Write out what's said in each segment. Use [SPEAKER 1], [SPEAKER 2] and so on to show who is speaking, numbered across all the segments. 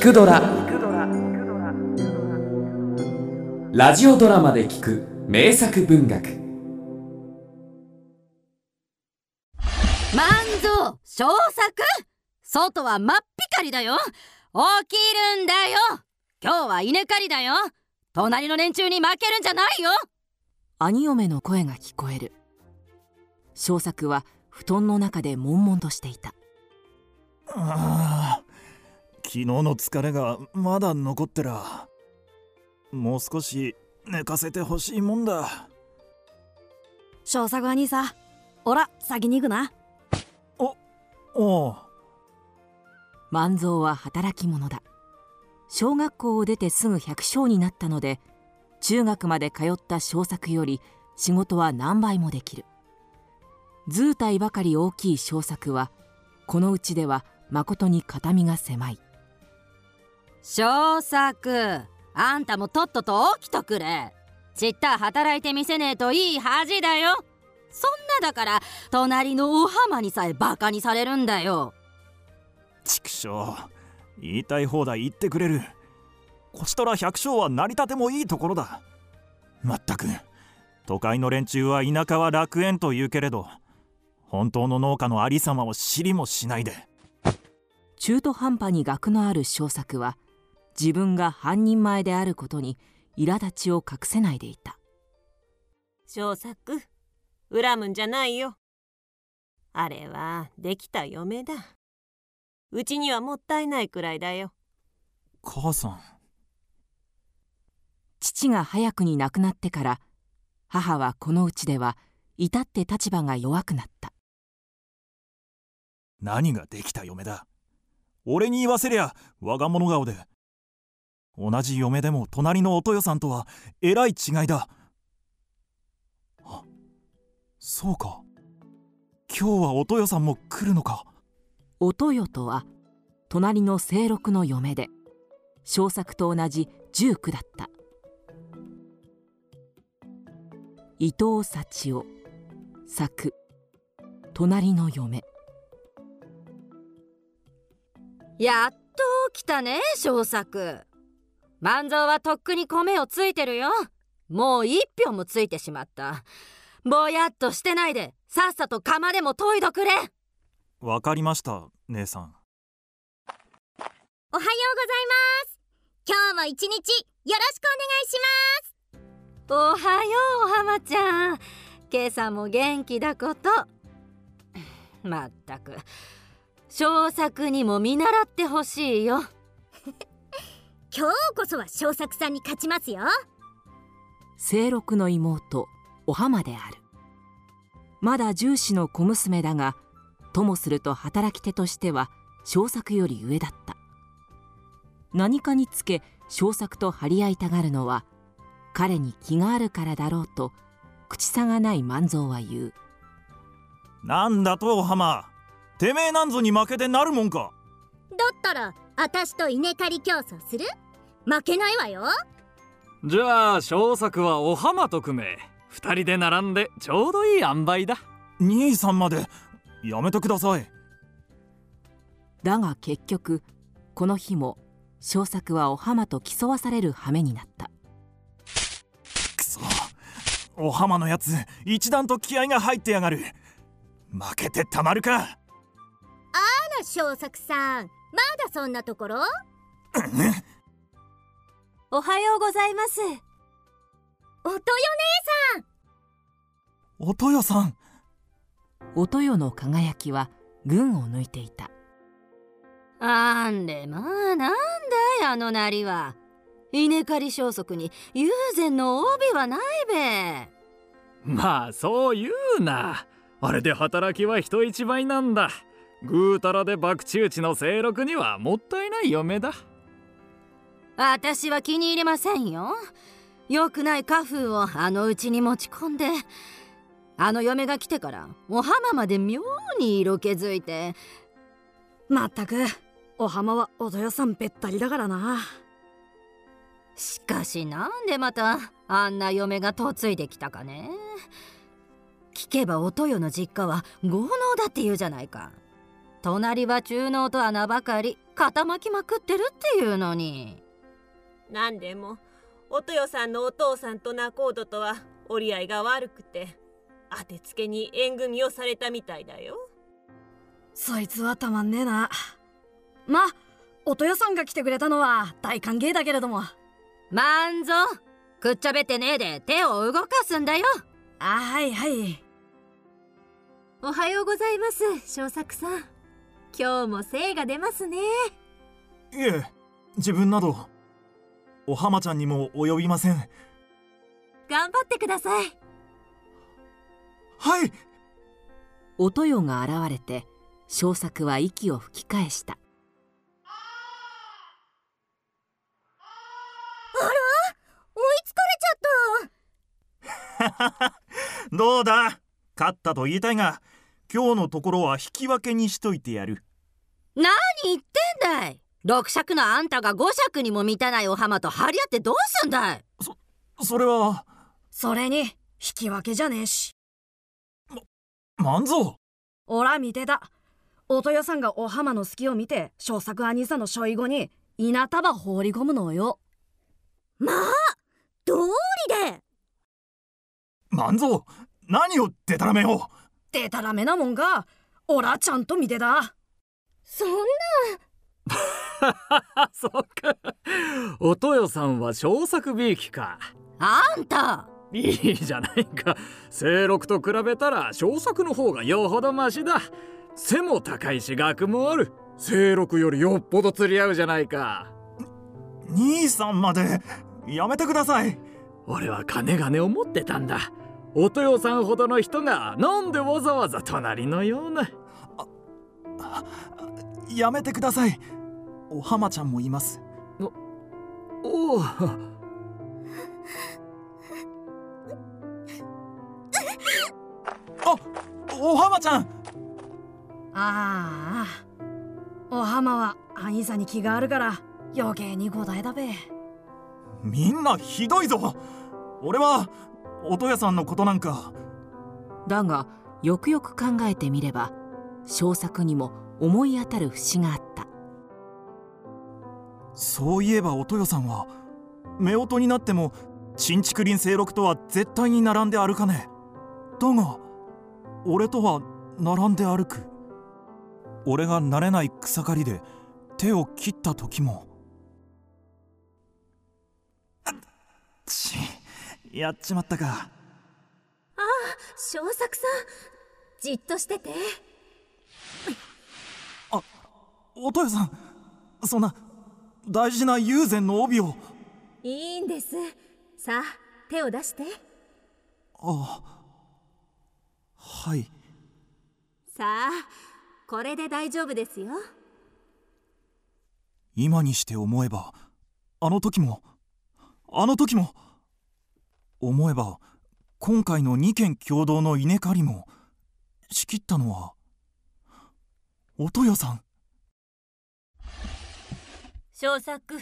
[SPEAKER 1] 聞くドラ」ラジオドラマで聞く名作文学。
[SPEAKER 2] 万蔵小作外は真っ光りだよ。起きるんだよ。今日は稲刈りだよ。隣の連中に負けるんじゃないよ。
[SPEAKER 3] 兄嫁の声が聞こえる。小作は布団の中で悶々としていた。
[SPEAKER 4] ああ昨日の疲れがまだ残ってらもう少し寝かせてほしいもんだ。
[SPEAKER 5] 小作兄さおら先に行くな。
[SPEAKER 4] おおう。
[SPEAKER 3] 万蔵は働き者だ。小学校を出てすぐ百姓になったので中学まで通った小作より仕事は何倍もできる。図体ばかり大きい小作はこのうちではまことに形見が狭い
[SPEAKER 2] 小作。あんたもとっとと起きとくれ。ちった働いてみせねえといい恥だよ。そんなだから隣のお浜にさえバカにされるんだよ。
[SPEAKER 4] 畜生言いたい放題言ってくれる。こちとら百姓は成り立てもいいところだ。まったく都会の連中は田舎は楽園と言うけれど本当の農家のありさまを知りもしないで。
[SPEAKER 3] 中途半端に学のある小作は自分が半人前であることに苛立ちを隠せないでいた。
[SPEAKER 6] 小作。恨むんじゃないよ。あれはできた嫁だ。うちにはもったいないくらいだよ。
[SPEAKER 4] 母さん。
[SPEAKER 3] 父が早くに亡くなってから母はこのうちでは至って立場が弱くなった。
[SPEAKER 4] 何ができた嫁だ。俺に言わせりゃ我が物顔で同じ嫁でも隣のお豊さんとはえらい違いだ。あそうか。今日はお豊さんも来るのか。
[SPEAKER 3] お豊とは隣の清六の嫁で小作と同じ19だった。伊藤幸男作隣の嫁。
[SPEAKER 2] やっと起きたね小作万蔵はとっくに米をついてるよ。もう一票もついてしまった。ぼやっとしてないでさっさと釜でも研いどくれ。
[SPEAKER 4] わかりました姉さん。
[SPEAKER 7] おはようございます。今日も一日よろしくお願いし
[SPEAKER 2] おはようお浜ちゃん。今朝も元気だこと。まったく。小作にも見習ってほしいよ
[SPEAKER 7] 今日こそは小作さんに勝ちますよ。
[SPEAKER 3] 清六の妹お浜である。まだ重視の小娘だがともすると働き手としては小作より上だった。何かにつけ小作と張り合いたがるのは彼に気があるからだろうと口さがない万蔵は言う。
[SPEAKER 4] なんだとお浜。てめえなんぞに負けてなるもんか。
[SPEAKER 7] だったら私と稲刈り競争する？負けないわよ。
[SPEAKER 8] じゃあ小作はお浜と組め二人で並んでちょうどいい塩梅だ。
[SPEAKER 4] 兄さんまでやめてください。
[SPEAKER 3] だが結局この日も小作はお浜と競わされる羽目になった。
[SPEAKER 4] くそ。お浜のやつ一段と気合が入ってやがる。負けてたまるか。
[SPEAKER 7] あら小作さんまだそんなところ？
[SPEAKER 6] おはようございます。
[SPEAKER 7] おとよ姉さん。
[SPEAKER 4] お豊さん。
[SPEAKER 3] お豊の輝きは群を抜いていた。
[SPEAKER 2] あんれまあなんだいあのなりは。稲刈り消息に友禅の帯はないべ。
[SPEAKER 8] まあそう言うな。あれで働きは人一倍なんだぐうたらで博打打ちの清六にはもったいない嫁だ。
[SPEAKER 2] 私は気に入りませんよ。良くない家風をあのうちに持ち込んであの嫁が来てからお浜まで妙に色気づいて。
[SPEAKER 5] まったくお浜はお豊さんべったりだからな。
[SPEAKER 2] しかしなんでまたあんな嫁が嫁いできたかね。聞けばお豊の実家は豪農だって言うじゃないか隣は中農と穴ばかり肩巻きまくってるっていうのに。
[SPEAKER 6] なんでもお豊さんのお父さんと仲人とは折り合いが悪くて当てつけに縁組をされたみたいだよ。
[SPEAKER 5] そいつはたまんねえな。まお豊さんが来てくれたのは大歓迎だけれども。
[SPEAKER 2] 万蔵くっちゃべってねえで手を動かすんだよ。
[SPEAKER 5] あはいはい。
[SPEAKER 9] おはようございます小作さん今日も精が出ますね。
[SPEAKER 4] いえ自分などお浜ちゃんにも及びません。
[SPEAKER 9] 頑張ってください。
[SPEAKER 4] はい。
[SPEAKER 3] お豊が現れて小作は息を吹き返した。
[SPEAKER 7] あら？追いつかれちゃった。
[SPEAKER 4] どうだ？勝ったと言いたいが今日のところは引き分けにしといてやる。
[SPEAKER 2] 何言ってんだい。六尺のあんたが五尺にも満たないお浜と張り合ってどうすんだい。
[SPEAKER 4] それは。
[SPEAKER 5] それに引き分けじゃねえし。
[SPEAKER 4] 万蔵
[SPEAKER 5] おら見てた。お豊さんがお浜の隙を見て小作兄さんのしょい後に稲束放り込むのよ。
[SPEAKER 7] まあ道理で。
[SPEAKER 4] 万蔵何をデタラメを
[SPEAKER 5] でたらめなもんがおらちゃんと見てた
[SPEAKER 7] そんな。
[SPEAKER 8] そうか。お豊さんは小作びいきか。
[SPEAKER 2] あんた。
[SPEAKER 8] いいじゃないか。清六と比べたら小作の方がよほどマシだ。背も高いし学もある。清六よりよっぽど釣り合うじゃないか。
[SPEAKER 4] 兄さんまで。やめてください。
[SPEAKER 8] 俺は金金を持ってたんだお豊さんほどの人がなんでわざわざ隣のような。
[SPEAKER 4] やめてください。お浜ちゃんもいます。
[SPEAKER 8] おお
[SPEAKER 4] あお浜ちゃん。
[SPEAKER 5] ああお浜は兄さんに気があるから余計に答えだべ。
[SPEAKER 4] みんなひどいぞ。俺は音屋さんのことなんか。
[SPEAKER 3] だがよくよく考えてみれば小作にも思い当たる節があった。
[SPEAKER 4] そういえば音代さんは夫婦になっても新竹林清六とは絶対に並んで歩かねえ。だが俺とは並んで歩く。俺が慣れない草刈りで手を切った時も。ちやっちまったか。
[SPEAKER 9] 小作さん。じっとしてて。
[SPEAKER 4] 音代さんそんな大事な友禅の帯を。
[SPEAKER 9] いいんです。さあ手を出して。
[SPEAKER 4] あ。はい。
[SPEAKER 9] さあこれで大丈夫ですよ。
[SPEAKER 4] 今にして思えばあの時もあの時も思えば今回の2件共同の稲刈りも仕切ったのは音代さん。
[SPEAKER 6] 小作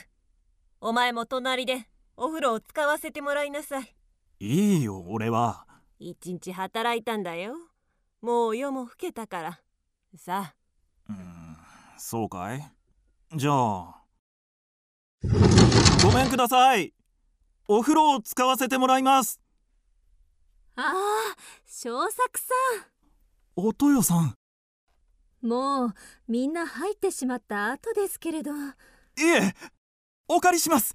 [SPEAKER 6] お前も隣でお風呂を使わせてもらいなさい。
[SPEAKER 4] いいよ俺は。
[SPEAKER 6] 一日働いたんだよ。もう夜も更けたから。さあ。
[SPEAKER 4] そうかい？じゃあ。ごめんくださいお風呂を使わせてもらいます。
[SPEAKER 9] ああ小作さ
[SPEAKER 4] 音代さん。
[SPEAKER 9] んもうみんな入ってしまった後ですけれど。
[SPEAKER 4] いえお借りします。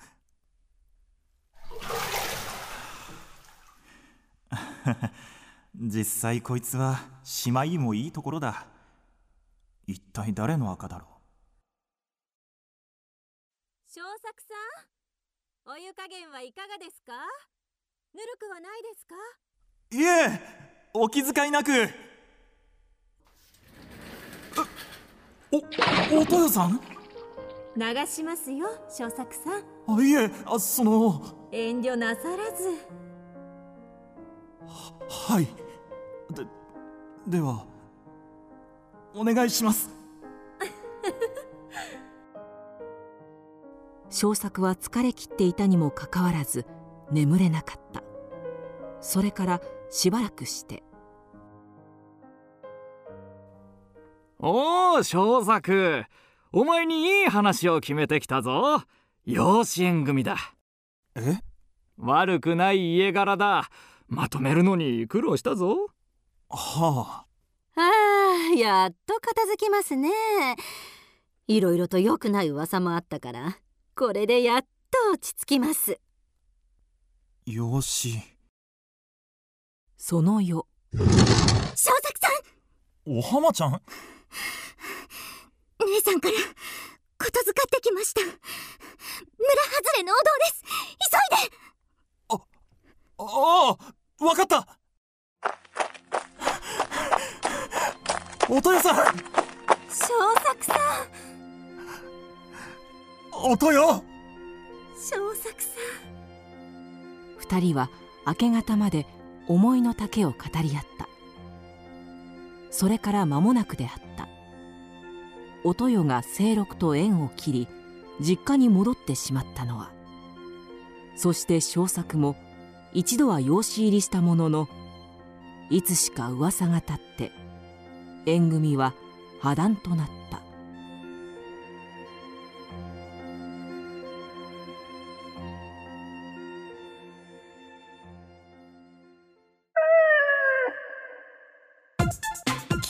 [SPEAKER 4] 実際こいつはしまいもいいところだ。一体誰の赤だろ
[SPEAKER 9] 小作さん？お湯加減はいかがですか？ぬるくはないですか？
[SPEAKER 4] ういえお気遣いなく。お音代さん？
[SPEAKER 9] 流しますよ小作さん。
[SPEAKER 4] あいえあその。
[SPEAKER 9] 遠慮なさらず。
[SPEAKER 4] はい。でではお願いします
[SPEAKER 3] 小作は疲れ切っていたにもかかわらず眠れなかった。それからしばらくして。
[SPEAKER 8] おお小作。お前にいい話を決めてきたぞ。養子縁組だ。
[SPEAKER 4] え？
[SPEAKER 8] 悪くない家柄だ。まとめるのに苦労したぞ。
[SPEAKER 4] は
[SPEAKER 2] あ。あやっと片付きますね。いろいろと良くない噂もあったからこれでやっと落ち着きます。
[SPEAKER 4] あ養子
[SPEAKER 3] その夜
[SPEAKER 7] 小作さん！
[SPEAKER 4] お浜ちゃん？
[SPEAKER 7] 姉さんからことづかってきました。村外れのお堂です。急いで！
[SPEAKER 4] ああわかった。音屋さん！
[SPEAKER 9] 小作さん
[SPEAKER 4] 音よ。
[SPEAKER 9] 小作さ
[SPEAKER 3] 二人は明け方まで思いの丈を語り合った。それから間もなくであった。音代が清六と縁を切り実家に戻ってしまったのは。そして小作も一度は養子入りしたもののいつしか噂が立って縁組は破談となった